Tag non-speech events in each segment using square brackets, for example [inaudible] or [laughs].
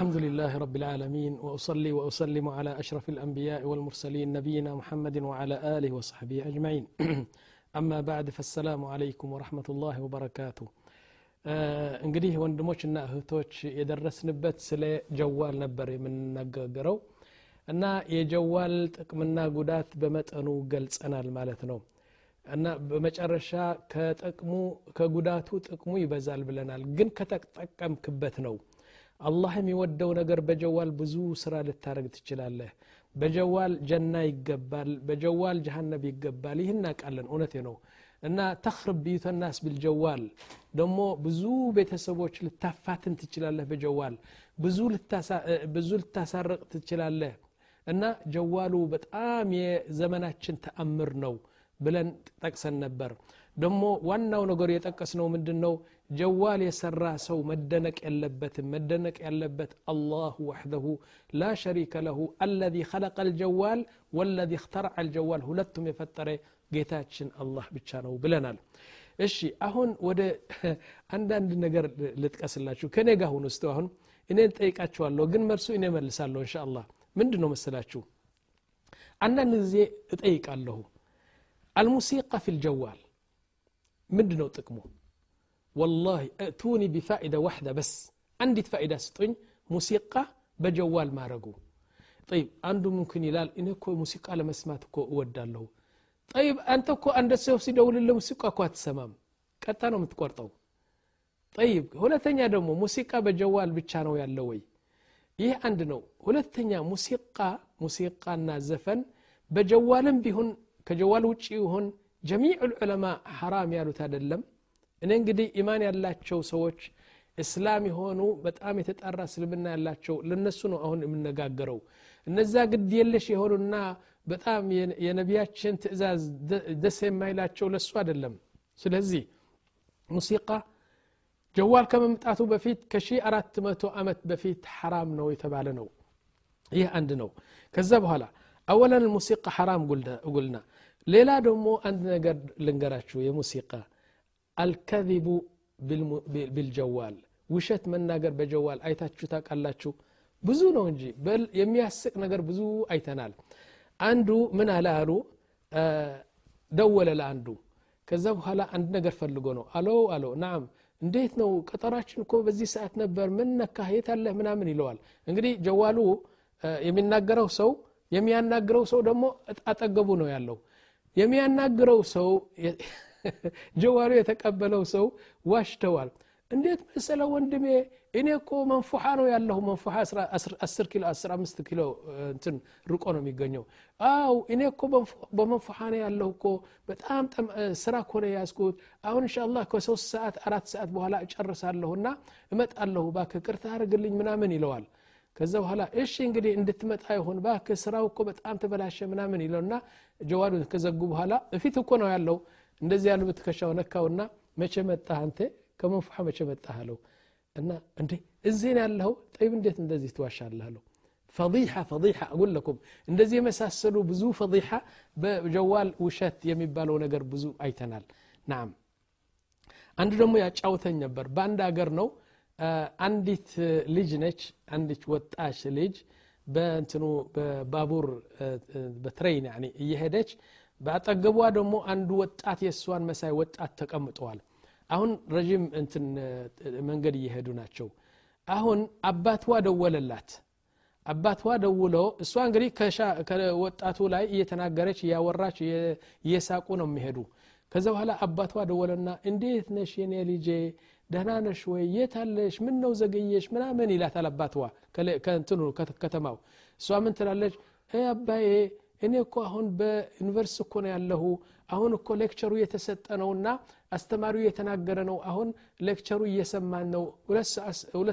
الحمد لله رب العالمين وأصلي وأسلم على أشرف الأنبياء والمرسلين نبينا محمد وعلى آله وصحبه أجمعين [clears throat] أما بعد فالسلام عليكم ورحمة الله وبركاته እንግዲህ ወንድሞችና እህቶች የደረስንበት ስለ ጀዋል ነበር የምንነጋገረው እና የጀዋል ጥቅምና ጉዳት በመጠኑ ገልጸናል ማለት ነው እና በመጨረሻ ከጥቅሙ ከጉዳቱ ጥቅሙ ይበዛል ብለናል ግን ከተጠቀምክበት ነው አላህ የሚወደው ነገር በጀዋል ብዙ ስራ ልታደረግ ትችላለህ። በጀዋል ጀና ይገባል በጀዋል ጀሃነብ ይገባል። ይህ እናቃለን እውነቴ ነው። እና ተክርብ ቢዩተ ናስ ቢልጀዋል ደግሞ ብዙ ቤተሰቦች ልታፋትን ትችላለህ በጀዋል። ብዙ ልታሳረቅ ትችላለህ። እና ጀዋሉ በጣም የዘመናችን ተአምር ነው ብለን ጠቅሰን ነበር። ደግሞ ዋናው ነገሩ የጠቀስነው ምንድን ነው ጀዋል የሰራ ሰው መደነቅ የለበትም መደነቅ ያለበት አላሁ ወሕደሁ ላ ሸሪከ ለሁ አለዚ ኸለቀ ልጀዋል ወለዚ እክተረዐ ልጀዋል ሁለቱም የፈጠረ ጌታችን አላህ ብቻ ነው ብለናል እሺ አሁን ወደ [laughs] አንዳንድ ነገር ልጥቀስላችሁ ከኔ ጋር ሁን ውስጥ አሁን እኔ ጠይቃችኋለሁ ግን መልሱ እኔ መልሳለሁ እንሻ አላህ ምንድን ነው መሰላችሁ አንዳንድ ጊዜ እጠይቃለሁ አልሙሲቃ ፊ ልጀዋል ምንድ ነው ጥቅሙ ወላሂ እቱኒ ቢፋኢዳ ዋሕዳ በስ አንዲት ፋኢዳ ስጡኝ ሙሲቃ በጀዋል ማድረጉ ጠይብ አንዱ ምምክን ይላል እኔ እኮ ሙሲቃ ለመስማት እኮ እወዳለሁ ጠይብ አንተ እኮ አንድ ሰው ሲደውልልህ ሙዚቃ እኮ አትሰማም ቀጣ ነው የምትቆርጠው ጠይብ ሁለተኛ ደግሞ ሙዚቃ በጀዋል ብቻ ነው ያለው ወይ ይህ አንድ ነው ሁለተኛ ሙዚቃ ሙዚቃና ዘፈን በጀዋልም ቢሆን ከጀዋል ውጭ ይሁን ጀሚዕ ልዑለማ ሐራም ያሉት አይደለም እኔ እንግዲህ ኢማን ያላቸው ሰዎች እስላም የሆኑ በጣም የተጣራ እስልምና ያላቸው ለነሱ ነው አሁን የምነጋገረው እነዛ ግድ የለሽ የሆኑና በጣም የነቢያችን ትእዛዝ ደስ የማይላቸው ለሱ አይደለም ስለዚህ ሙሲቃ ጀዋል ከመምጣቱ በፊት ከሺ አራት መቶ ዓመት በፊት ሐራም ነው የተባለ ነው ይህ አንድ ነው ከዛ በኋላ አወለን ሙሲቃ ሐራም ጉልና ሌላ ደግሞ አንድ ነገር ልንገራችሁ የሙሲቃ አልከዚቡ ቢልጀዋል ውሸት መናገር በጀዋል አይታችሁ ታውቃላችሁ? ብዙ ነው እንጂ የሚያስቅ ነገር ብዙ አይተናል። አንዱ ምን አለ አሉ? ደወለ ለአንዱ። ከዛ በኋላ አንድ ነገር ፈልጎ ነው። አሎ አሎ ናም እንዴት ነው? ቀጠራችን እኮ በዚህ ሰዓት ነበር። ምን ነካህ? የት አለህ? ምናምን ይለዋል። እንግዲህ ጀዋሉ የሚናገረው ሰው የሚያናግረው ሰው ደግሞ አጠገቡ ነው ያለው። የሚያናግረው ሰው [laughs] ጀዋሉ የተቀበለው ሰው ዋሽተዋል። እንዴት መሰለ ወንድሜ እኔ እኮ መንፉሓ ነው ያለሁ። መንፉሓ 10 ኪሎ 15 ኪሎ እንትን ርቆ ነው የሚገኘው። አው እኔ እኮ በመንፉሓ ነው ያለሁ እኮ። በጣም ስራ እኮ ነው ያዝኩት አሁን እንሻላ ከሶስት ሰዓት አራት ሰዓት በኋላ እጨርሳለሁና እመጣለሁ። ባክህ ይቅርታ አርግልኝ ምናምን ይለዋል። ከዛ በኋላ እሺ እንግዲህ እንድትመጣ ይሁን ባክ ስራው እኮ በጣም ተበላሸ ምናምን ይለውና جوال ኡን ከዘጉ በኋላ እፊት እኮ ነው ያለው እንደዚህ ያሉ በትከሻው ነካውና መቼ መጣህ አንተ? ከመንፉሐ መቼ መጣህ አለው። እና እንዴ እዚህን ያለኸው? ጠይብ እንዴት እንደዚህ ትዋሻለህ አለው። ፈضيحة ፈضيحة أقول لكم እንደዚህ የመሳሰሉ ብዙ ፈضيحة በጀዋል ውሸት የሚባለው ነገር ብዙ አይተናል። ናም። አንድ ደግሞ ያጫውተኝ ነበር። በአንድ አገር ነው። አንዲት ልጅ ነች። አንዲት ወጣች ልጅ በእንትኑ በባቡር በትሬን እየሄደች በአጠገቧ ደግሞ አንዱ ወጣት የእሷን መሳይ ወጣት ተቀምጠዋል። አሁን ረዥም እንትን መንገድ እየሄዱ ናቸው። አሁን አባቷ ደወለላት። አባቷ ደውሎ እሷ እንግዲህ ከወጣቱ ላይ እየተናገረች እያወራች እየሳቁ ነው የሚሄዱ። ከዛ በኋላ አባቷ ደወለና እንዴት ነሽ የኔ ልጄ? ደህና ነሽ ወይ? የት ምን ነው ዘገየሽ? ምናምን ይላታል አባትዋ ከተማው እሷ ምን ትላለች? አባዬ እኔ እኮ አሁን በዩኒቨርስቲ እኮ ነው ያለሁ። አሁን እኮ lecture ኡ እየተሰጠ ነውና አስተማሪው እየተናገረ ነው። አሁን lecture ኡ እየሰማን ነው። ሁለት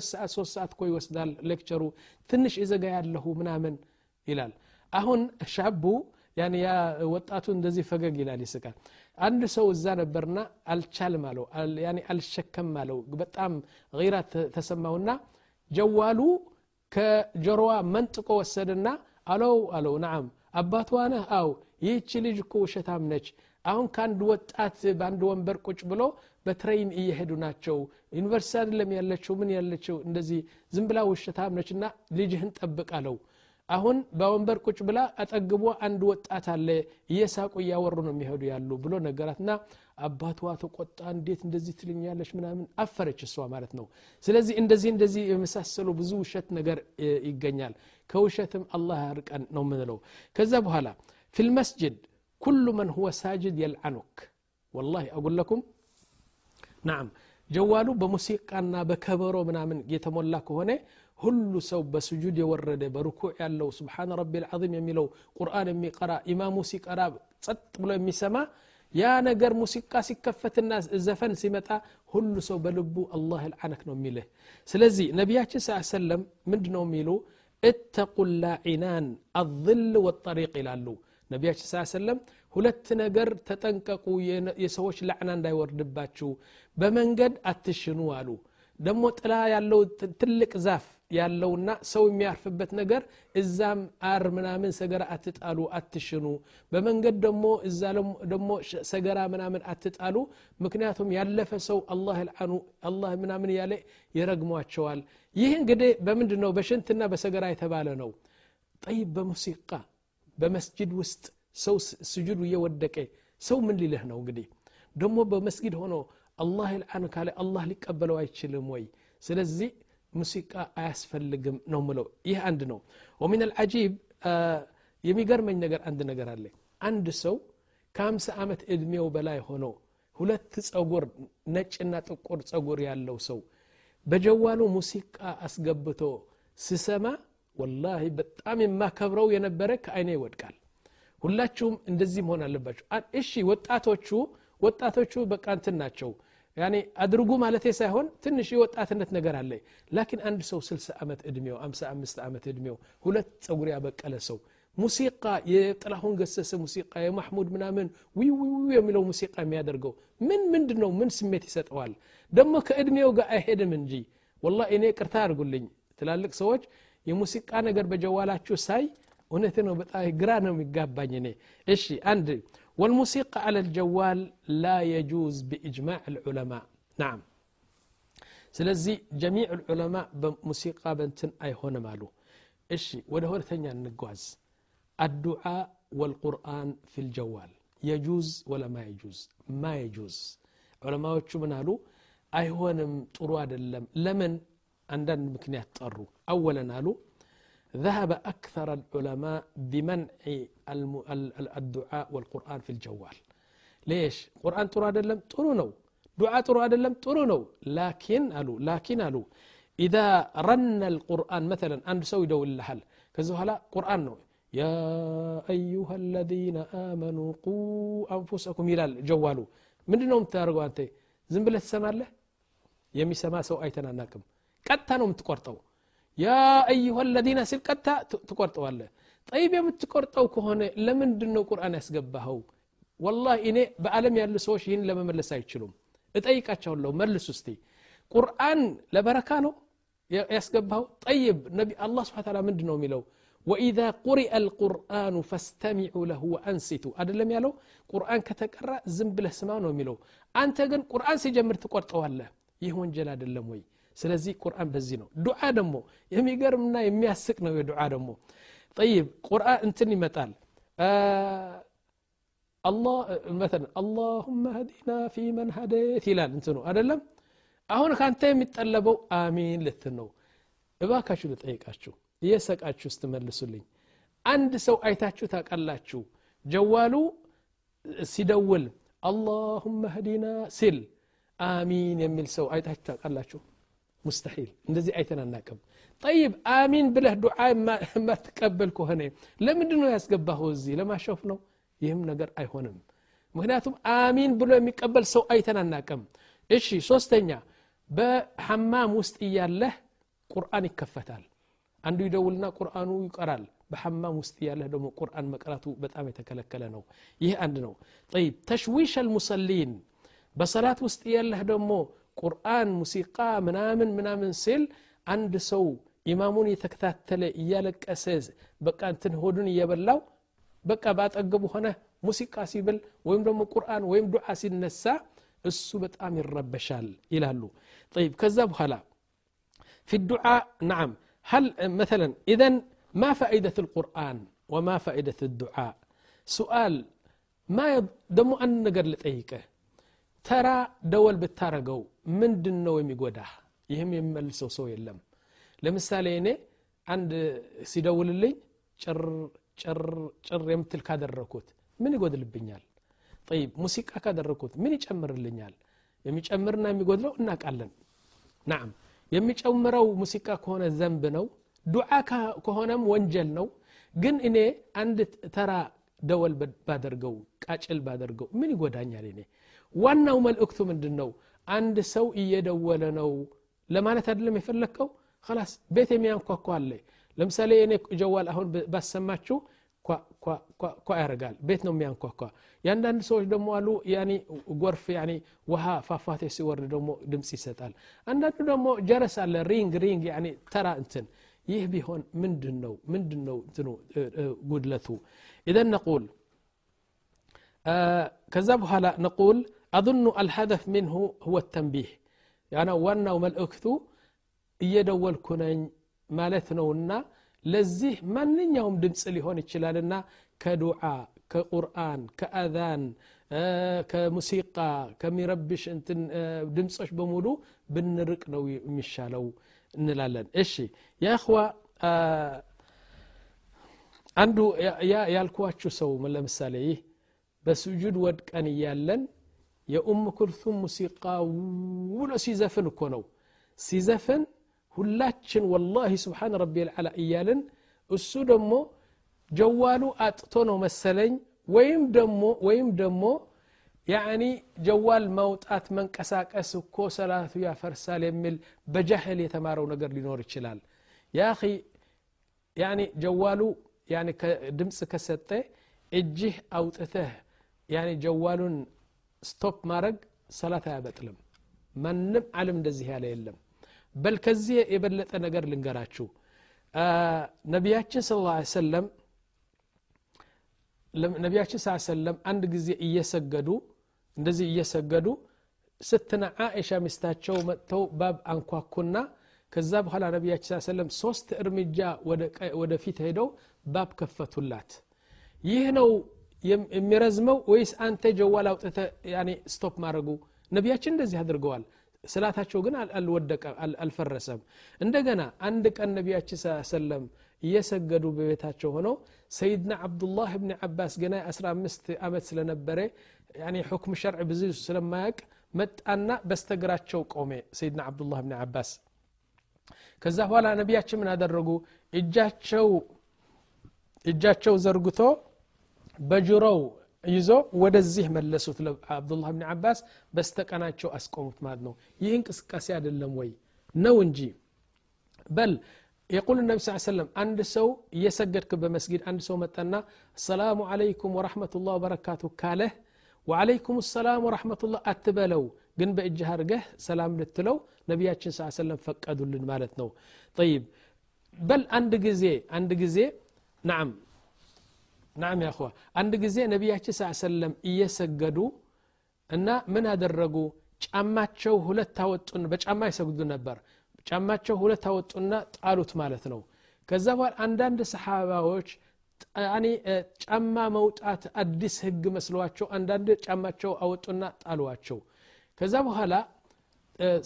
ሰዓት ሶስት ሰዓት እኮ ይወስዳል lecture ኡ። ትንሽ እዘጋ ያለሁ ምናምን ይላል። አሁን ሻቡ ያ ወጣቱ እንደዚህ ፈገግ ይላል ይስቃል። አንድ ሰው እዛ ነበርና አልቻልም አለው። አልሸከም አለው። በጣም ራ ተሰማውና ጀዋሉ ከጆሮዋ መንጥቆ ወሰደና አለው አለው። ናም አባቷ ነህ? አው ይህቺ ልጅ እኮ ውሸታም ነች። አሁን ከአንድ ወጣት በአንድ ወንበር ቁጭ ብሎ በትሬይን እየሄዱ ናቸው። ዩኒቨርሲቲ አይደለም ያለችው ምን ያለችው? እንደዚህ ዝም ብላ ውሸታም ነች እና ልጅህን ጠብቅ አለው። አሁን በወንበር ቁጭ ብላ አጠግቦ አንድ ወጣት አለ። እየሳቁ እያወሩ ነው የሚሄዱ ያሉ ብሎ ነገራትና አባቷ ተቆጣ እንዴት እንደዚህ ትልኛለች ምናምን አፈረች እሷ ማለት ነው ስለዚህ እንደዚህ እንደዚህ የመሳሰሉ ብዙ ውሸት ነገር ይገኛል ከውሸትም አላህ ያርቀን ነው ምንለው ከዛ በኋላ في المسجد كل من هو ساجد يلعنك والله أقول لكم نعم جوالو بموسيقانا بكبرو منامن يتمولا كهونه ሁሉ ሰው በስጁድ የወረደ በርኩዕ ያለው ስብሓን ረቢ ልዓظም የሚለው ቁርአን የሚቀራ ኢማሙ ሲቀራ ጸጥ ብሎ የሚሰማ ያ ነገር ሙዚቃ ሲከፈትና ዘፈን ሲመጣ ሁሉ ሰው በልቡ አላህ ልዓነክ ነው የሚልህ ስለዚህ ነቢያችን ስ ሰለም ምንድ ነው የሚሉ እተቁ ላዒናን አظል ወጠሪቅ ይላሉ ነቢያችን ስ ሰለም ሁለት ነገር ተጠንቀቁ የሰዎች ላዕና እንዳይወርድባችሁ በመንገድ አትሽኑ አሉ ደግሞ ጥላ ያለው ትልቅ ዛፍ ያለውና ሰው የሚያርፍበት ነገር እዛም አር ምናምን ሰገራ አትጣሉ አትሽኑ በመንገድ ደግሞ እዛ ደግሞ ሰገራ ምናምን አትጣሉ ምክንያቱም ያለፈ ሰው አላህ ልዓኑ አላህ ምናምን እያለ ይረግሟቸዋል ይህ እንግዲህ በምንድ ነው በሽንትና በሰገራ የተባለ ነው ጠይብ በሙሲቃ በመስጅድ ውስጥ ሰው ስጁድ እየወደቀ ሰው ምን ሊልህ ነው እንግዲህ ደግሞ በመስጊድ ሆኖ አላህ ልዓን ካለ አላህ ሊቀበለው አይችልም ወይ ስለዚህ ሙሲቃ አያስፈልግም ነው ምለው ይህ አንድ ነው። ወሚን አልዓጂብ የሚገርመኝ ነገር አንድ ነገር አለ። አንድ ሰው ከአምሳ ዓመት ዕድሜው በላይ ሆኖ ሁለት ጸጉር ነጭና ጥቁር ጸጉር ያለው ሰው በጀዋሉ ሙሲቃ አስገብቶ ስሰማ ወላሂ በጣም የማከብረው የነበረ ከአይኔ ይወድቃል። ሁላችሁም እንደዚህ መሆን አለባቸው እሺ ወጣቶቹ ወጣቶቹ በቃ እንትን ናቸው ያኔ አድርጉ ማለቴ ሳይሆን ትንሽ የወጣትነት ነገር አለ ላኪን አንድ ሰው 60 ዓመት እድሜው 55 ዓመት እድሜው ሁለት ጸጉር ያበቀለ ሰው ሙሲቃ የጥላሁን ገሰሰ ሙሲቃ የማሕሙድ ምናምን ዊዊዊ የሚለው ሙሲቃ የሚያደርገው ምን ምንድን ነው ምን ስሜት ይሰጠዋል ደግሞ ከእድሜው ጋር አይሄድም እንጂ ወላ እኔ ቅርታ አድርጉልኝ ትላልቅ ሰዎች የሙሲቃ ነገር በጀዋላችሁ ሳይ እውነት ነው በጣም ግራ ነው የሚጋባኝ እኔ እሺ አንድ والموسيقى على الجوال لا يجوز بإجماع العلماء. نعم. سلزي جميع العلماء بموسيقى بنتن أي هون مالو. إشي وده ثانية النقواز الدعاء والقرآن في الجوال. يجوز ولا ما يجوز؟ ما يجوز. علماء شو منالو أي هون طرواد اللم لمن عندن مكنيات طروا أولا نالو ذهب أكثر العلماء بمنع الدعاء والقرآن في الجوال ليش قرآن ترى أدلم ترونو دعاء ترى أدلم ترونو لكن قالوا لكن قالوا إذا رن القرآن مثلا أن سوي دو الحل كذا هلا قرآن نو يا أيها الذين آمنوا قوا أنفسكم إلى جوالو من نوم تارجو أنت زنبل السماء له يمي سما سو أيتنا ناكم قد نوم تقرطو ያ አዩሃ ለዚነ ሲል ቀጥታ ትቆርጠዋለህ ጠይብ የምትቆርጠው ከሆነ ለምንድን ነው ቁርአን ያስገባኸው ወላ እኔ በዓለም ያሉ ሰዎች ይህን ለመመለስ አይችሉም እጠይቃቸዋለሁ መልስ ውስቲ ቁርአን ለበረካ ነው ያስገባኸው ጠይብ ነቢ አላ ስብን ታላ ምንድ ነው የሚለው ወኢዛ ቁሪአ አልቁርአኑ ፈስተሚዑ ለሁ ወአንሲቱ አደለም ያለው ቁርአን ከተቀራ ዝም ብለህ ስማ ነው የሚለው አንተ ግን ቁርአን ሲጀምር ትቆርጠዋለህ ይህ ወንጀል አይደለም ወይ ስለዚህ ቁርአን በዚህ ነው ዱዓ ደግሞ የሚገርምና የሚያስቅ ነው የዱዓ ደግሞ ጠይብ ቁርአን እንትን ይመጣል አላሁመ ህዲና ፊ መን ሀደት ይላል እንትኑ አደለም አሁን ካንተ የሚጠለበው አሚን ልትን ነው እባካችሁ ልጠይቃችሁ እየሰቃችሁ ስትመልሱልኝ። አንድ ሰው አይታችሁ ታውቃላችሁ ጀዋሉ ሲደውል አላሁመ ህዲና ሲል አሚን የሚል ሰው አይታችሁ ታውቃላችሁ ሙስተሒል እንደዚህ አይተን አናቅም ጠይብ አሚን ብለህ ዱዓ የማትቀበል [laughs] ከሆነ ለምንድ ነው ያስገባኸው እዚህ ለማሸፍ ነው ይህም ነገር አይሆንም ምክንያቱም አሚን ብሎ የሚቀበል ሰው አይተን አናቅም እሺ ሶስተኛ በሐማም ውስጥ እያለህ ቁርአን ይከፈታል አንዱ ይደውልና ቁርአኑ ይቀራል በሐማም ውስጥ እያለህ ደግሞ ቁርአን መቅራቱ በጣም የተከለከለ ነው ይህ አንድ ነው ጠይብ ተሽዊሽ አልሙሰሊን በሰላት ውስጥ እያለህ ደግሞ ቁርአን ሙሲቃ ምናምን ምናምን ሲል አንድ ሰው ኢማሙን የተከታተለ እያለቀሰ በቃ እንትን ሆዱን እየበላው በቃ ባጠገቡ ሆነ ሙሲቃ ሲብል ወይም ደግሞ ቁርአን ወይም ዱዓ ሲነሳ እሱ በጣም ይረበሻል ይላሉ طيب ከዛ በኋላ في الدعاء نعم هل مثلا إذا ما فائدة القرآن وما فائدة الدعاء سؤال ما يض... دمو أن نقر لطيقه ترى دول بتارقو ምንድን ነው የሚጎዳህ? ይህም የሚመልሰው ሰው የለም። ለምሳሌ እኔ አንድ ሲደውልልኝ ጭር የምትል ካደረኩት ምን ይጎድልብኛል? ጠይብ ሙሲቃ ካደረኩት ምን ይጨምርልኛል? የሚጨምርና የሚጎድለው እናቃለን። ናም የሚጨምረው ሙሲቃ ከሆነ ዘንብ ነው ዱዓ ከሆነም ወንጀል ነው። ግን እኔ አንድ ተራ ደወል ባደርገው ቃጭል ባደርገው ምን ይጎዳኛል እኔ? ዋናው መልእክቱ ምንድን ነው አንድ ሰው እየደወለ ነው ለማለት አይደለም የፈለግከው ላስ ቤት የሚያንኳኳ አለ። ለምሳሌ እኔ جوال አሁን ባሰማችሁ ኳ ያደርጋል። ቤት ነው የሚያንኳኳ። የአንዳንድ ሰዎች ደግሞ አሉ ጎርፍ ውሃ ፏፏቴ ሲወርድ ደግሞ ድምፅ ይሰጣል። አንዳንዱ ደግሞ جرس አለ ring ring ተራ እንትን። ይህ ቢሆን ምንድን ነው ምንድን ነው እንትኑ ጉድለቱ? ኢዘን ነቁል። ከዛ በኋላ ነቁል أظن الهدف منه هو التنبيه. يعني وأنا وملأكته يدول كنين مالتنا ونا لزيه ما نيهم دمس اللي هون اتشلالنا كدعاء كقرآن كأذان آه، كموسيقى كمربش انتن آه، دمسوش بمولو بنرك نو مشالو نلالن. اشي يا أخوة آه، عنده يا يا الكواتشو سو من بس وجود ودك أني يالن. የኡም ኩልቱም ሙሲቃ ውሎ ሲዘፍን እኮ ነው ሲዘፍን ሁላችን ወላሂ ስብሓን ረቢ ልዓላ እያልን እሱ ደግሞ ጀዋሉ አጥቶ ነው መሰለኝ ወይም ደሞ ወይም ደሞ ያኒ ጀዋል ማውጣት መንቀሳቀስ እኮ ሰላቱ ያፈርሳል የሚል በጃህል የተማረው ነገር ሊኖር ይችላል ያ ያኒ ጀዋሉ ያኒ ድምፅ ከሰጠ እጅህ አውጥተህ ያኒ ጀዋሉን ስቶፕ ማድረግ ሰላት አያበጥልም ማንም አለም እንደዚህ ያለ የለም። በል ከዚህ የበለጠ ነገር ልንገራችሁ። ነቢያችን ስለ ሰለም ነቢያችን ስ ሰለም አንድ ጊዜ እየሰገዱ እንደዚህ እየሰገዱ ستنا አኢሻ ሚስታቸው መጥተው باب አንኳኩና ከዛ በኋላ ነቢያችን سلم ሶስት እርምጃ ወደ ፊት ሄደው باب ከፈቱላት። ይህ ነው የሚረዝመው ወይስ አንተ ጀዋል አውጥተ ስቶፕ ማድረጉ ነቢያችን እንደዚህ አድርገዋል ስላታቸው ግን አልወደቀ አልፈረሰም እንደገና አንድ ቀን ነቢያችን ስ ሰለም እየሰገዱ በቤታቸው ሆነው ሰይድና አብዱላህ ብን ዓባስ ገና 15 ዓመት ስለነበረ ሕክም ሸርዕ ብዙ ስለማያቅ መጣና በስተግራቸው ቆሜ ሰይድና አብዱላህ ብን ዓባስ ከዛ በኋላ ነቢያችን ምን አደረጉ እጃቸው እጃቸው ዘርግቶ በጆሮው ይዞ ወደዚህ መለሱት አብዱላህ ብን ዓባስ በስተቀናቸው አስቆሙት ማለት ነው ይህ እንቅስቃሴ አይደለም ወይ ነው እንጂ በል የቁል ነቢ ስ ሰለም አንድ ሰው እየሰገድክ በመስጊድ አንድ ሰው መጣና አሰላሙ አለይኩም ወረሕመቱላህ ወበረካቱ ካለህ ወአለይኩም ሰላም ወረሕመቱላህ አትበለው ግን በእጅህ አድርገህ ሰላም ልትለው ነቢያችን ስ ሰለም ፈቀዱልን ማለት ነው ጠይብ በል አንድ ጊዜ አንድ ጊዜ ናም ናም ያኹዋ አንድ ጊዜ ነቢያችን ስ ሰለም እየሰገዱ እና ምን አደረጉ? ጫማቸው ሁለት አወጡን በጫማ ይሰግዱ ነበር። ጫማቸው ሁለት አወጡና ጣሉት ማለት ነው። ከዛ በኋላ አንዳንድ ሰሓባዎች ጫማ መውጣት አዲስ ህግ መስሏቸው አንዳንድ ጫማቸው አወጡና ጣሏቸው። ከዛ በኋላ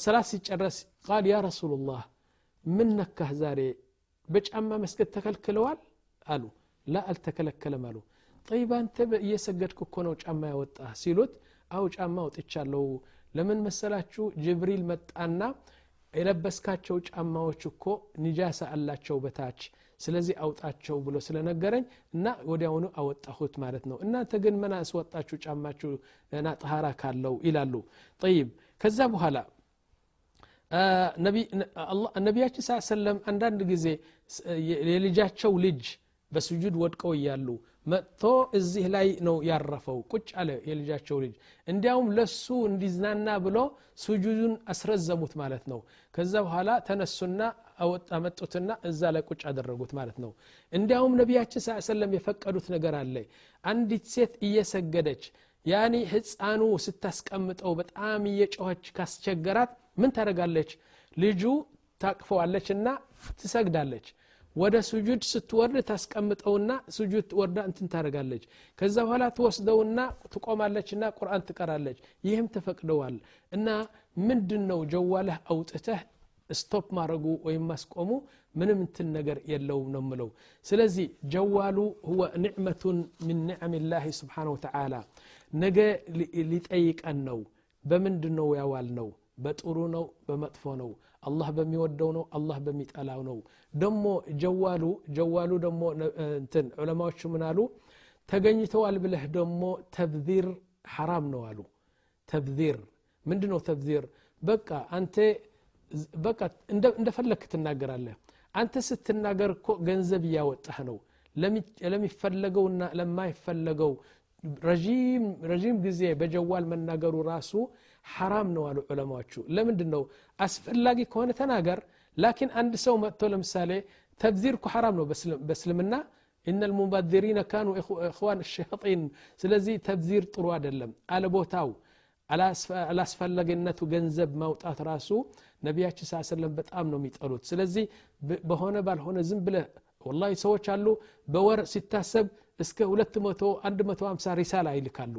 ሰላት ሲጨረስ ቃል ያ ረሱሉላህ ምን ነካህ ዛሬ? በጫማ መስገድ ተከልክለዋል? አሉ ላ አልተከለከለም አሉ። ጠይብ አንተ እየሰገድክ እኮ ነው ጫማ ያወጣ ሲሉት አው ጫማ ወጥቻለሁ ለምን መሰላችሁ? ጅብሪል መጣና የለበስካቸው ጫማዎች እኮ ኒጃሳ አላቸው በታች ስለዚህ አውጣቸው ብሎ ስለነገረኝ እና ወዲያውኑ አወጣሁት ማለት ነው። እናንተ ግን ምን አስወጣችሁ ጫማችሁ? ና ጠሃራ ካለው ይላሉ። ጠይብ ከዛ በኋላ ነቢያችን ስ ሰለም አንዳንድ ጊዜ የልጃቸው ልጅ በስጁድ ወድቀው እያሉ መጥቶ እዚህ ላይ ነው ያረፈው። ቁጭ አለ የልጃቸው ልጅ። እንዲያውም ለሱ እንዲዝናና ብሎ ስጁዱን አስረዘሙት ማለት ነው። ከዛ በኋላ ተነሱና አመጡትና እዛ ላይ ቁጭ አደረጉት ማለት ነው። እንዲያውም ነቢያችን ስ ሰለም የፈቀዱት ነገር አለ። አንዲት ሴት እየሰገደች ያኒ ህፃኑ ስታስቀምጠው በጣም እየጮኸች ካስቸገራት ምን ታደረጋለች ልጁ ታቅፈዋለች እና ትሰግዳለች ወደ ስጁድ ስትወርድ ታስቀምጠውና ስጁድ ወርዳ እንትን ታደርጋለች ከዛ በኋላ ትወስደውና ትቆማለችና ቁርአን ትቀራለች ይህም ተፈቅደዋል እና ምንድን ነው ጀዋልህ አውጥተህ ስቶፕ ማድረጉ ወይም ማስቆሙ ምንም እንትን ነገር የለውም ነው ምለው ስለዚህ ጀዋሉ ሁወ ኒዕመቱን ምን ኒዕም ላህ ስብሓን ወተዓላ ነገ ሊጠይቀን ነው በምንድን ነው ያዋል ነው በጥሩ ነው በመጥፎ ነው አላህ በሚወደው ነው አላህ በሚጠላው ነው። ደሞ ጀዋሉ ጀዋሉ ደሞ እንትን ዑለማዎቹ ምን አሉ? ተገኝተዋል ብለህ ደሞ ተብዚር ሐራም ነው አሉ። ተብዚር። ምንድ ነው ተብዚር? በቃ አንተ በቃ እንደፈለክ ትናገራለህ። አንተ ስትናገር እኮ ገንዘብ እያወጣህ ነው። ለሚፈለገውና ለማይፈለገው ረዥም ጊዜ በጀዋል መናገሩ ራሱ ሐራም ነው አሉ ዑለማዎቹ። ለምንድን ነው አስፈላጊ ከሆነ ተናገር ላኪን አንድ ሰው መጥቶ ለምሳሌ ተብዚር እኮ ሐራም ነው በእስልምና እነ ልሙባዚሪነ ካኑ እኽዋን ሸያጢን። ስለዚህ ተብዚር ጥሩ አይደለም። አለቦታው አላስፈላጊነቱ ገንዘብ ማውጣት ራሱ ነቢያችን ስ ሰለም በጣም ነው የሚጠሉት። ስለዚህ በሆነ ባልሆነ ዝም ብለ ወላ ሰዎች አሉ በወር ሲታሰብ እስከ 250 ሪሳላ ይልካሉ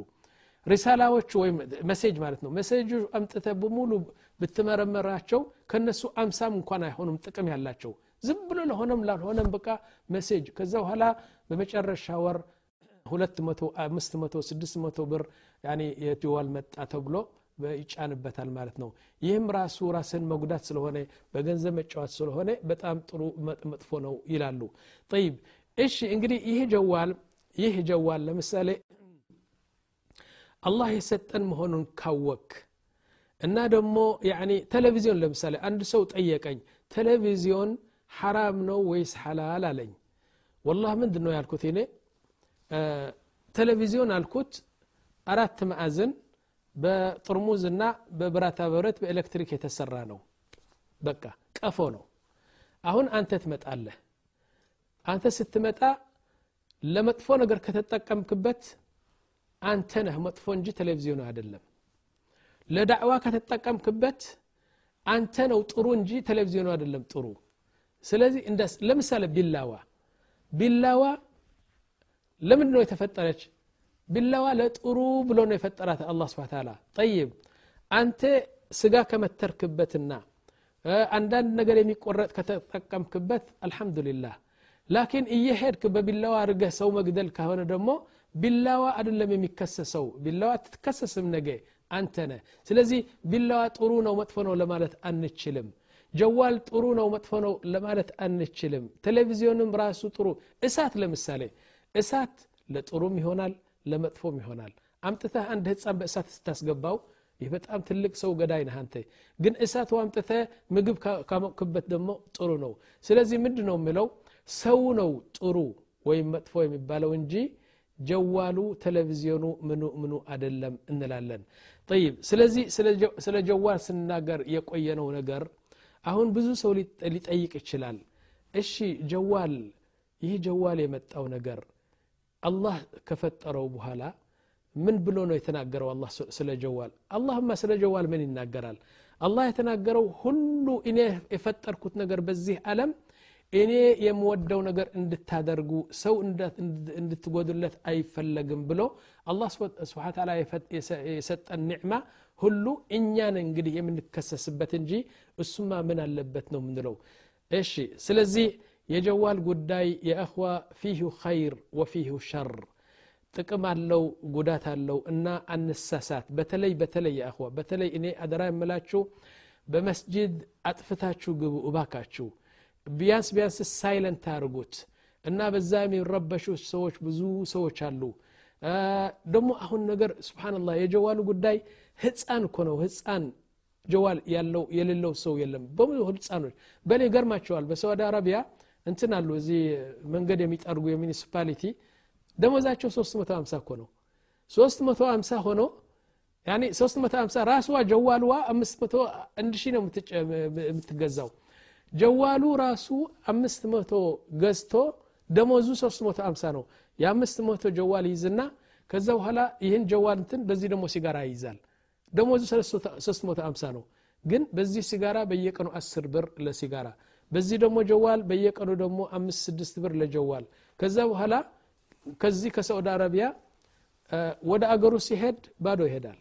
ሪሳላዎቹ ወይም መሴጅ ማለት ነው። መሴጁ አምጥተ በሙሉ ብትመረመራቸው ከነሱ አምሳም እንኳን አይሆኑም ጥቅም ያላቸው። ዝም ብሎ ለሆነም ላልሆነም በቃ መሴጅ ከዛ በኋላ በመጨረሻ ወር 200 500 600 ብር የድዋል መጣ ተብሎ ይጫንበታል ማለት ነው። ይህም ራሱ ራስን መጉዳት ስለሆነ በገንዘብ መጫወት ስለሆነ በጣም ጥሩ መጥፎ ነው ይላሉ። ጠይብ እሺ እንግዲህ ይህ ጀዋል ይህ ጀዋል ለምሳሌ አላህ የሰጠን መሆኑን ካወክ እና ደግሞ ቴሌቪዚዮን ለምሳሌ አንድ ሰው ጠየቀኝ ቴሌቪዚዮን ሐራም ነው ወይስ ሐላል አለኝ ወላህ ምንድን ነው ያልኩት እኔ ቴሌቪዚዮን አልኩት አራት ማዕዝን በጥርሙዝና በብረታ ብረት በኤሌክትሪክ የተሰራ ነው በቃ ቀፎ ነው አሁን አንተ ትመጣለህ አንተ ስትመጣ ለመጥፎ ነገር ከተጠቀምክበት አንተ ነህ መጥፎ እንጂ ቴሌቪዚዮኑ አይደለም ለዳዕዋ ከተጠቀምክበት አንተ ነው ጥሩ እንጂ ቴሌቪዚዮኑ አይደለም ጥሩ ስለዚህ ለምሳሌ ቢላዋ ቢላዋ ለምንድ ነው የተፈጠረች ቢላዋ ለጥሩ ብሎ ነው የፈጠራት አላ ስብን ታላ ጠይብ አንተ ስጋ ከመተርክበትና አንዳንድ ነገር የሚቆረጥ ከተጠቀምክበት አልሐምዱሊላህ ላኪን እየሄድክ በቢላዋ አድርገህ ሰው መግደል ከሆነ ደግሞ ቢላዋ አይደለም የሚከሰሰው ቢላዋ ትከሰስም ነገ አንተ ነህ ስለዚህ ቢላዋ ጥሩ ነው መጥፎ ነው ለማለት አንችልም ጀዋል ጥሩ ነው መጥፎ ነው ለማለት አንችልም ቴሌቪዚዮንም ራሱ ጥሩ እሳት ለምሳሌ እሳት ለጥሩም ይሆናል ለመጥፎም ይሆናል አምጥተህ አንድ ህፃን በእሳት ስታስገባው ይህ በጣም ትልቅ ሰው ገዳይ ነህ አንተ ግን እሳቱ አምጥተ ምግብ ካሞክበት ደግሞ ጥሩ ነው ስለዚህ ምንድ ነው የሚለው ሰው ነው ጥሩ ወይም መጥፎ የሚባለው እንጂ ጀዋሉ ቴሌቪዚዮኑ ምኑ ምኑ አደለም እንላለን ጠይብ ስለዚህ ስለ ጀዋል ስናገር የቆየነው ነገር አሁን ብዙ ሰው ሊጠይቅ ይችላል እሺ ጀዋል ይህ ጀዋል የመጣው ነገር አላህ ከፈጠረው በኋላ ምን ብሎ ነው የተናገረው አላ ስለ ጀዋል አላህማ ስለ ጀዋል ምን ይናገራል አላህ የተናገረው ሁሉ እኔ የፈጠርኩት ነገር በዚህ ዓለም እኔ የምወደው ነገር እንድታደርጉ ሰው እንድትጎዱለት አይፈለግም ብሎ አላ ስብን ታላ የሰጠን ኒዕማ ሁሉ እኛን እንግዲህ የምንከሰስበት እንጂ እሱማ ምን አለበት ነው ምንለው እሺ ስለዚህ የጀዋል ጉዳይ የእኽዋ ፊሁ ኸይር ወፊሁ ሸር ጥቅም አለው ጉዳት አለው እና አንሳሳት በተለይ በተለይ የእኽዋ በተለይ እኔ አደራ የምላችሁ በመስጅድ አጥፍታችሁ ግቡ እባካችሁ ቢያንስ ቢያንስ ሳይለንት አድርጉት እና በዛ የሚረበሹ ሰዎች ብዙ ሰዎች አሉ ደግሞ አሁን ነገር ስብናላህ የጀዋሉ ጉዳይ ህፃን እኮ ነው ህፃን ጀዋል ያለው የሌለው ሰው የለም በሙሉ ህፃኖች በእኔ ገርማቸዋል በሳዑዲ አረቢያ እንትን አሉ እዚህ መንገድ የሚጠርጉ የሚኒሲፓሊቲ ደሞዛቸው 350 እኮ ነው 350 ሆኖ ያኔ 350 ራስዋ ጀዋልዋ 500 አንድ ሺህ ነው የምትገዛው ጀዋሉ ራሱ አምስት መቶ ገዝቶ ደሞዙ ሶስት መቶ አምሳ ነው። የአምስት መቶ ጀዋል ይዝና ከዛ በኋላ ይህን ጀዋል እንትን በዚህ ደግሞ ሲጋራ ይይዛል። ደሞዙ ሶስት መቶ አምሳ ነው። ግን በዚህ ሲጋራ በየቀኑ አስር ብር ለሲጋራ በዚህ ደግሞ ጀዋል በየቀኑ ደግሞ አምስት ስድስት ብር ለጀዋል። ከዛ በኋላ ከዚህ ከሳዑዲ አረቢያ ወደ አገሩ ሲሄድ ባዶ ይሄዳል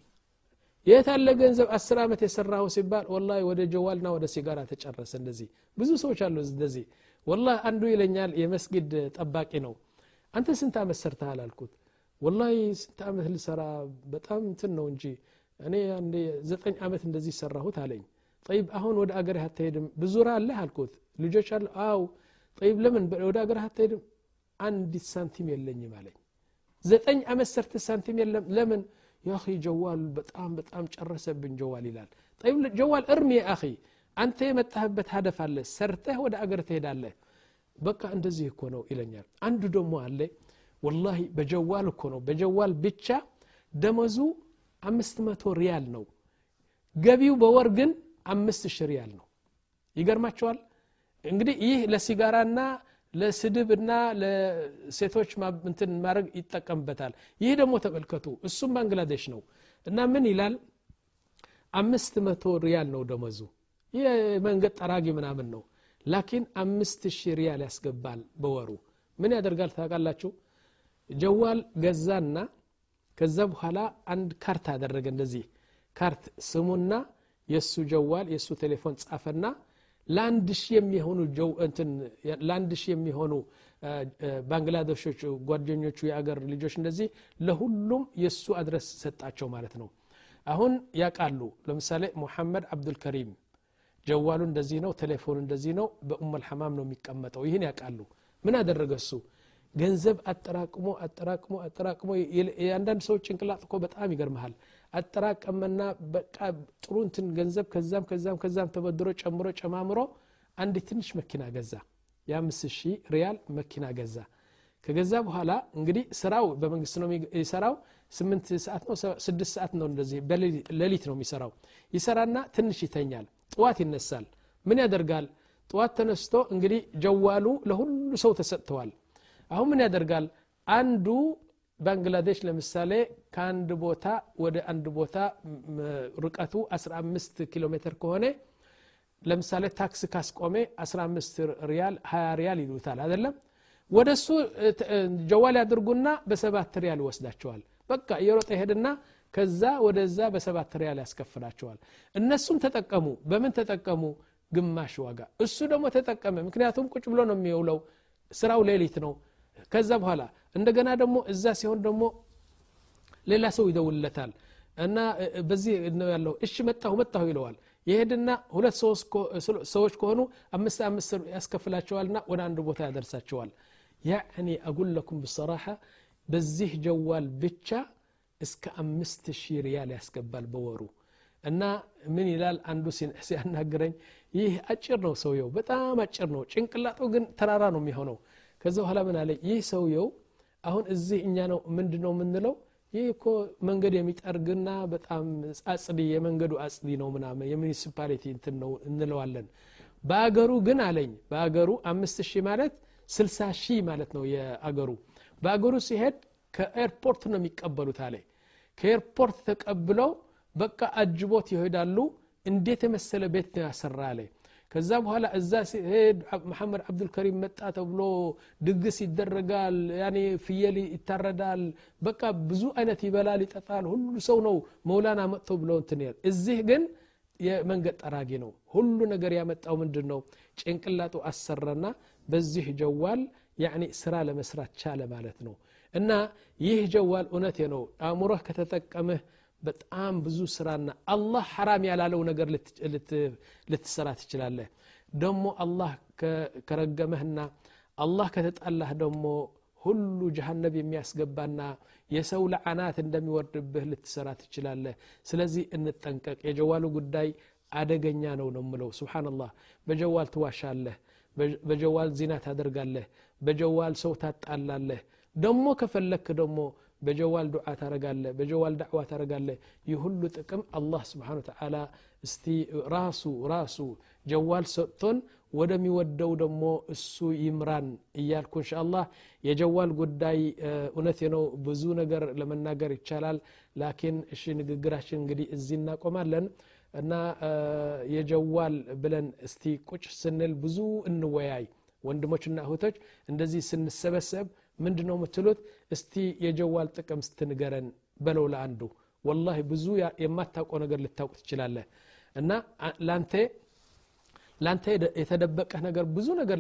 የት አለ ገንዘብ አስር ዓመት የሰራው ሲባል ወላ ወደ ጀዋልና ወደ ሲጋራ ተጨረሰ እንደዚህ ብዙ ሰዎች አሉ እንደዚህ ወላ አንዱ ይለኛል የመስጊድ ጠባቂ ነው አንተ ስንት ዓመት ሰርተሃል አልኩት ወላ ስንት ዓመት ልሰራ በጣም እንትን ነው እንጂ እኔ አንዴ ዘጠኝ ዓመት እንደዚህ ሰራሁት አለኝ ጠይብ አሁን ወደ አገር አትሄድም ብዙ ራ አለህ አልኩት ልጆች አሉ አው ጠይብ ለምን ወደ አገር አትሄድም አንዲት ሳንቲም የለኝም አለኝ ዘጠኝ ዓመት ሰርተ ሳንቲም የለም ለምን ያኺ ጀዋል በጣም በጣም ጨረሰብን ጀዋል ይላል. ጀዋል እርሚ አኺ አንተ የመጣህበት ሀደፍ አለ ሰርተህ ወደ አገር ትሄዳለህ። በቃ እንደዚህ እኮ ነው ይለኛል። አንዱ ደግሞ አለ ወላሂ በጀዋል እኮ ነው። በጀዋል ብቻ ደመዙ አምስት መቶ ሪያል ነው። ገቢው በወር ግን አምስት ሺህ ሪያል ነው። ይገርማቸዋል እንግዲህ ይህ ለሲጋራና ለስድብና ለሴቶች እንትን ማድረግ ይጠቀምበታል። ይህ ደግሞ ተመልከቱ እሱም ባንግላዴሽ ነው። እና ምን ይላል? አምስት መቶ ሪያል ነው ደመዙ ይህ መንገድ ጠራጊ ምናምን ነው። لكن አምስት ሺህ ሪያል ያስገባል በወሩ። ምን ያደርጋል ታውቃላችሁ? جوال ገዛና ከዛ በኋላ አንድ ካርት አደረገ እንደዚህ። ካርት ስሙና የእሱ جوال የእሱ ቴሌፎን ጻፈና ለአንድ ሺህ የሚሆኑ ለአንድ ባንግላዴሾች ጓደኞቹ የአገር ልጆች እንደዚህ ለሁሉም የእሱ አድረስ ሰጣቸው ማለት ነው። አሁን ያቃሉ ለምሳሌ ሙሐመድ አብዱልከሪም ጀዋሉ እንደዚህ ነው ቴሌፎኑ እንደዚህ ነው በኡመል ሐማም ነው የሚቀመጠው። ይህን ያውቃሉ። ምን አደረገ እሱ? ገንዘብ አጠራቅሞ አጠራቅሞ አጠራቅሞ። የአንዳንድ ሰዎች ጭንቅላጥ እኮ በጣም ይገርመሃል አጠራቀመና በቃ ጥሩ እንትን ገንዘብ ከዛም ከዛም ከዛም ተበድሮ ጨምሮ ጨማምሮ አንድ ትንሽ መኪና ገዛ። የአምስት ሺህ ሪያል መኪና ገዛ። ከገዛ በኋላ እንግዲህ ስራው በመንግስት ነው የሚሰራው ስምንት ሰዓት ነው ስድስት ሰዓት ነው እንደዚህ ሌሊት ነው የሚሰራው። ይሰራና ትንሽ ይተኛል። ጥዋት ይነሳል። ምን ያደርጋል? ጥዋት ተነስቶ እንግዲህ ጀዋሉ ለሁሉ ሰው ተሰጥተዋል። አሁን ምን ያደርጋል? አንዱ ባንግላዴሽ ለምሳሌ ከአንድ ቦታ ወደ አንድ ቦታ ርቀቱ 15 ኪሎ ሜትር ከሆነ ለምሳሌ ታክስ ካስቆሜ 15 ሪያል 20 ሪያል ይሉታል አይደለም? ወደ እሱ ጀዋል ያድርጉና በሰባት ሪያል ይወስዳቸዋል። በቃ እየሮጠ ይሄድና ከዛ ወደዛ በሰባት ሪያል ያስከፍላቸዋል። እነሱም ተጠቀሙ። በምን ተጠቀሙ? ግማሽ ዋጋ። እሱ ደግሞ ተጠቀመ። ምክንያቱም ቁጭ ብሎ ነው የሚውለው። ስራው ሌሊት ነው ከዛ በኋላ እንደገና ደግሞ እዛ ሲሆን ደግሞ ሌላ ሰው ይደውልለታል እና በዚህ ነው ያለው። እሺ መጣሁ መጣሁ ይለዋል። ይሄድና ሁለት ሰዎች ከሆኑ አምስት አምስት ያስከፍላቸዋልና ወደ አንድ ቦታ ያደርሳቸዋል። ያዕኒ አጉል ለኩም ብሰራሐ በዚህ ጀዋል ብቻ እስከ አምስት ሺህ ሪያል ያስገባል በወሩ። እና ምን ይላል አንዱ [laughs] ሲያናግረኝ ይህ አጭር ነው ሰውየው በጣም አጭር ነው። ጭንቅላጡ ግን ተራራ ነው የሚሆነው ከዛ በኋላ ምን አለ? ይህ ሰውየው አሁን እዚህ እኛ ነው ምንድ የምንለው? ይህ እኮ መንገድ የሚጠርግና በጣም አጽዲ የመንገዱ አጽዲ ነው ምናምን የሚኒሲፓሊቲ እንትን ነው እንለዋለን። በአገሩ ግን አለኝ። በአገሩ አምስት ሺህ ማለት ስልሳ ሺህ ማለት ነው የአገሩ። በአገሩ ሲሄድ ከኤርፖርት ነው የሚቀበሉት አለ። ከኤርፖርት ተቀብለው በቃ አጅቦት ይሄዳሉ። እንዴት የመሰለ ቤት ነው ያሰራ አለ ከዛ በኋላ እዛ ሲሄድ መሐመድ አብዱልከሪም መጣ ተብሎ ድግስ ይደረጋል ያኔ ፍየል ይታረዳል በቃ ብዙ አይነት ይበላል ይጠጣል ሁሉ ሰው ነው መውላና መጥቶ ብሎ እንትን እዚህ ግን የመንገድ ጠራጊ ነው። ሁሉ ነገር ያመጣው ምንድን ነው ጭንቅላጡ አሰራና በዚህ ጀዋል ያኒ ስራ ለመስራት ቻለ ማለት ነው። እና ይህ ጀዋል እውነቴ ነው። አእምሮህ ከተጠቀምህ በጣም ብዙ ስራና አላህ ሐራም ያላለው ነገር ልትሰራ ትችላለህ። ደሞ አላህ ከረገመህና አላህ ከተጣላህ ደግሞ ሁሉ ጀሃነብ የሚያስገባና የሰው ለዓናት እንደሚወርድብህ ልትሰራ ትችላለህ። ስለዚህ እንጠንቀቅ። የጀዋሉ ጉዳይ አደገኛ ነው ነው ምለው ስብሓንላህ በጀዋል ትዋሻለህ በጀዋል ዚና ታደርጋለህ በጀዋል ሰው ታጣላለህ። ደሞ ከፈለክ ደሞ በጀዋል ዱዓ ታረጋለ በጀዋል ዳዕዋ ታረጋለ ይህ ሁሉ ጥቅም አላህ ስብሓን ተዓላ እስቲ ራሱ ራሱ ጀዋል ሰጥቶን ወደሚወደው ደግሞ እሱ ይምራን እያልኩ እንሻ የጀዋል ጉዳይ እውነት ነው ብዙ ነገር ለመናገር ይቻላል። ላኪን እሺ ንግግራችን እንግዲህ እዚህ እናቆማለን። እና የጀዋል ብለን እስቲ ቁጭ ስንል ብዙ እንወያይ። ወንድሞችና እህቶች እንደዚህ ስንሰበሰብ ምንድ ነው የምትሉት? እስቲ የጀዋል ጥቅም ስትንገረን በለው ለአንዱ። ወላሂ ብዙ የማታውቀው ነገር ልታውቅ ትችላለህ። እና ላንተ ላንተ የተደበቀህ ነገር ብዙ ነገር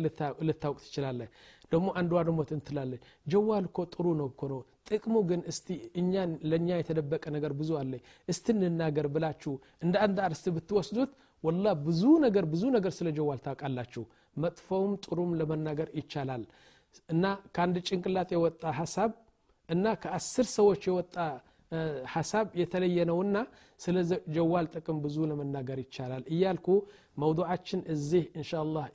ልታውቅ ትችላለህ። ደግሞ አንዷ ደግሞ ትንትላለች ጀዋል እኮ ጥሩ ነው እኮ ነው። ጥቅሙ ግን እስቲ እኛን ለእኛ የተደበቀ ነገር ብዙ አለ። እስቲ እንናገር ብላችሁ እንደ አንድ አርስት ብትወስዱት ወላ ብዙ ነገር ብዙ ነገር ስለ ጀዋል ታውቃላችሁ። መጥፎውም ጥሩም ለመናገር ይቻላል እና ከአንድ ጭንቅላት የወጣ ሀሳብ እና ከአስር ሰዎች የወጣ ሀሳብ የተለየ ነውና ስለ ጀዋል ጥቅም ብዙ ለመናገር ይቻላል እያልኩ መውضዓችን እዚህ እንሻ አላህ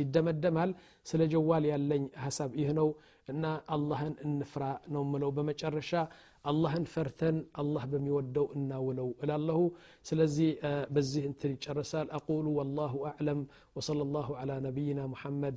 ይደመደማል ስለ ጀዋል ያለኝ ሀሳብ ይህ ነው እና አላህን እንፍራ ነው ምለው በመጨረሻ አላህን ፈርተን አላህ በሚወደው እናውለው እላለሁ ስለዚህ በዚህ እንትን ይጨረሳል አቁሉ ወላሁ አዕለም ወሰለ ላሁ ላ ነቢይና ሙሐመድ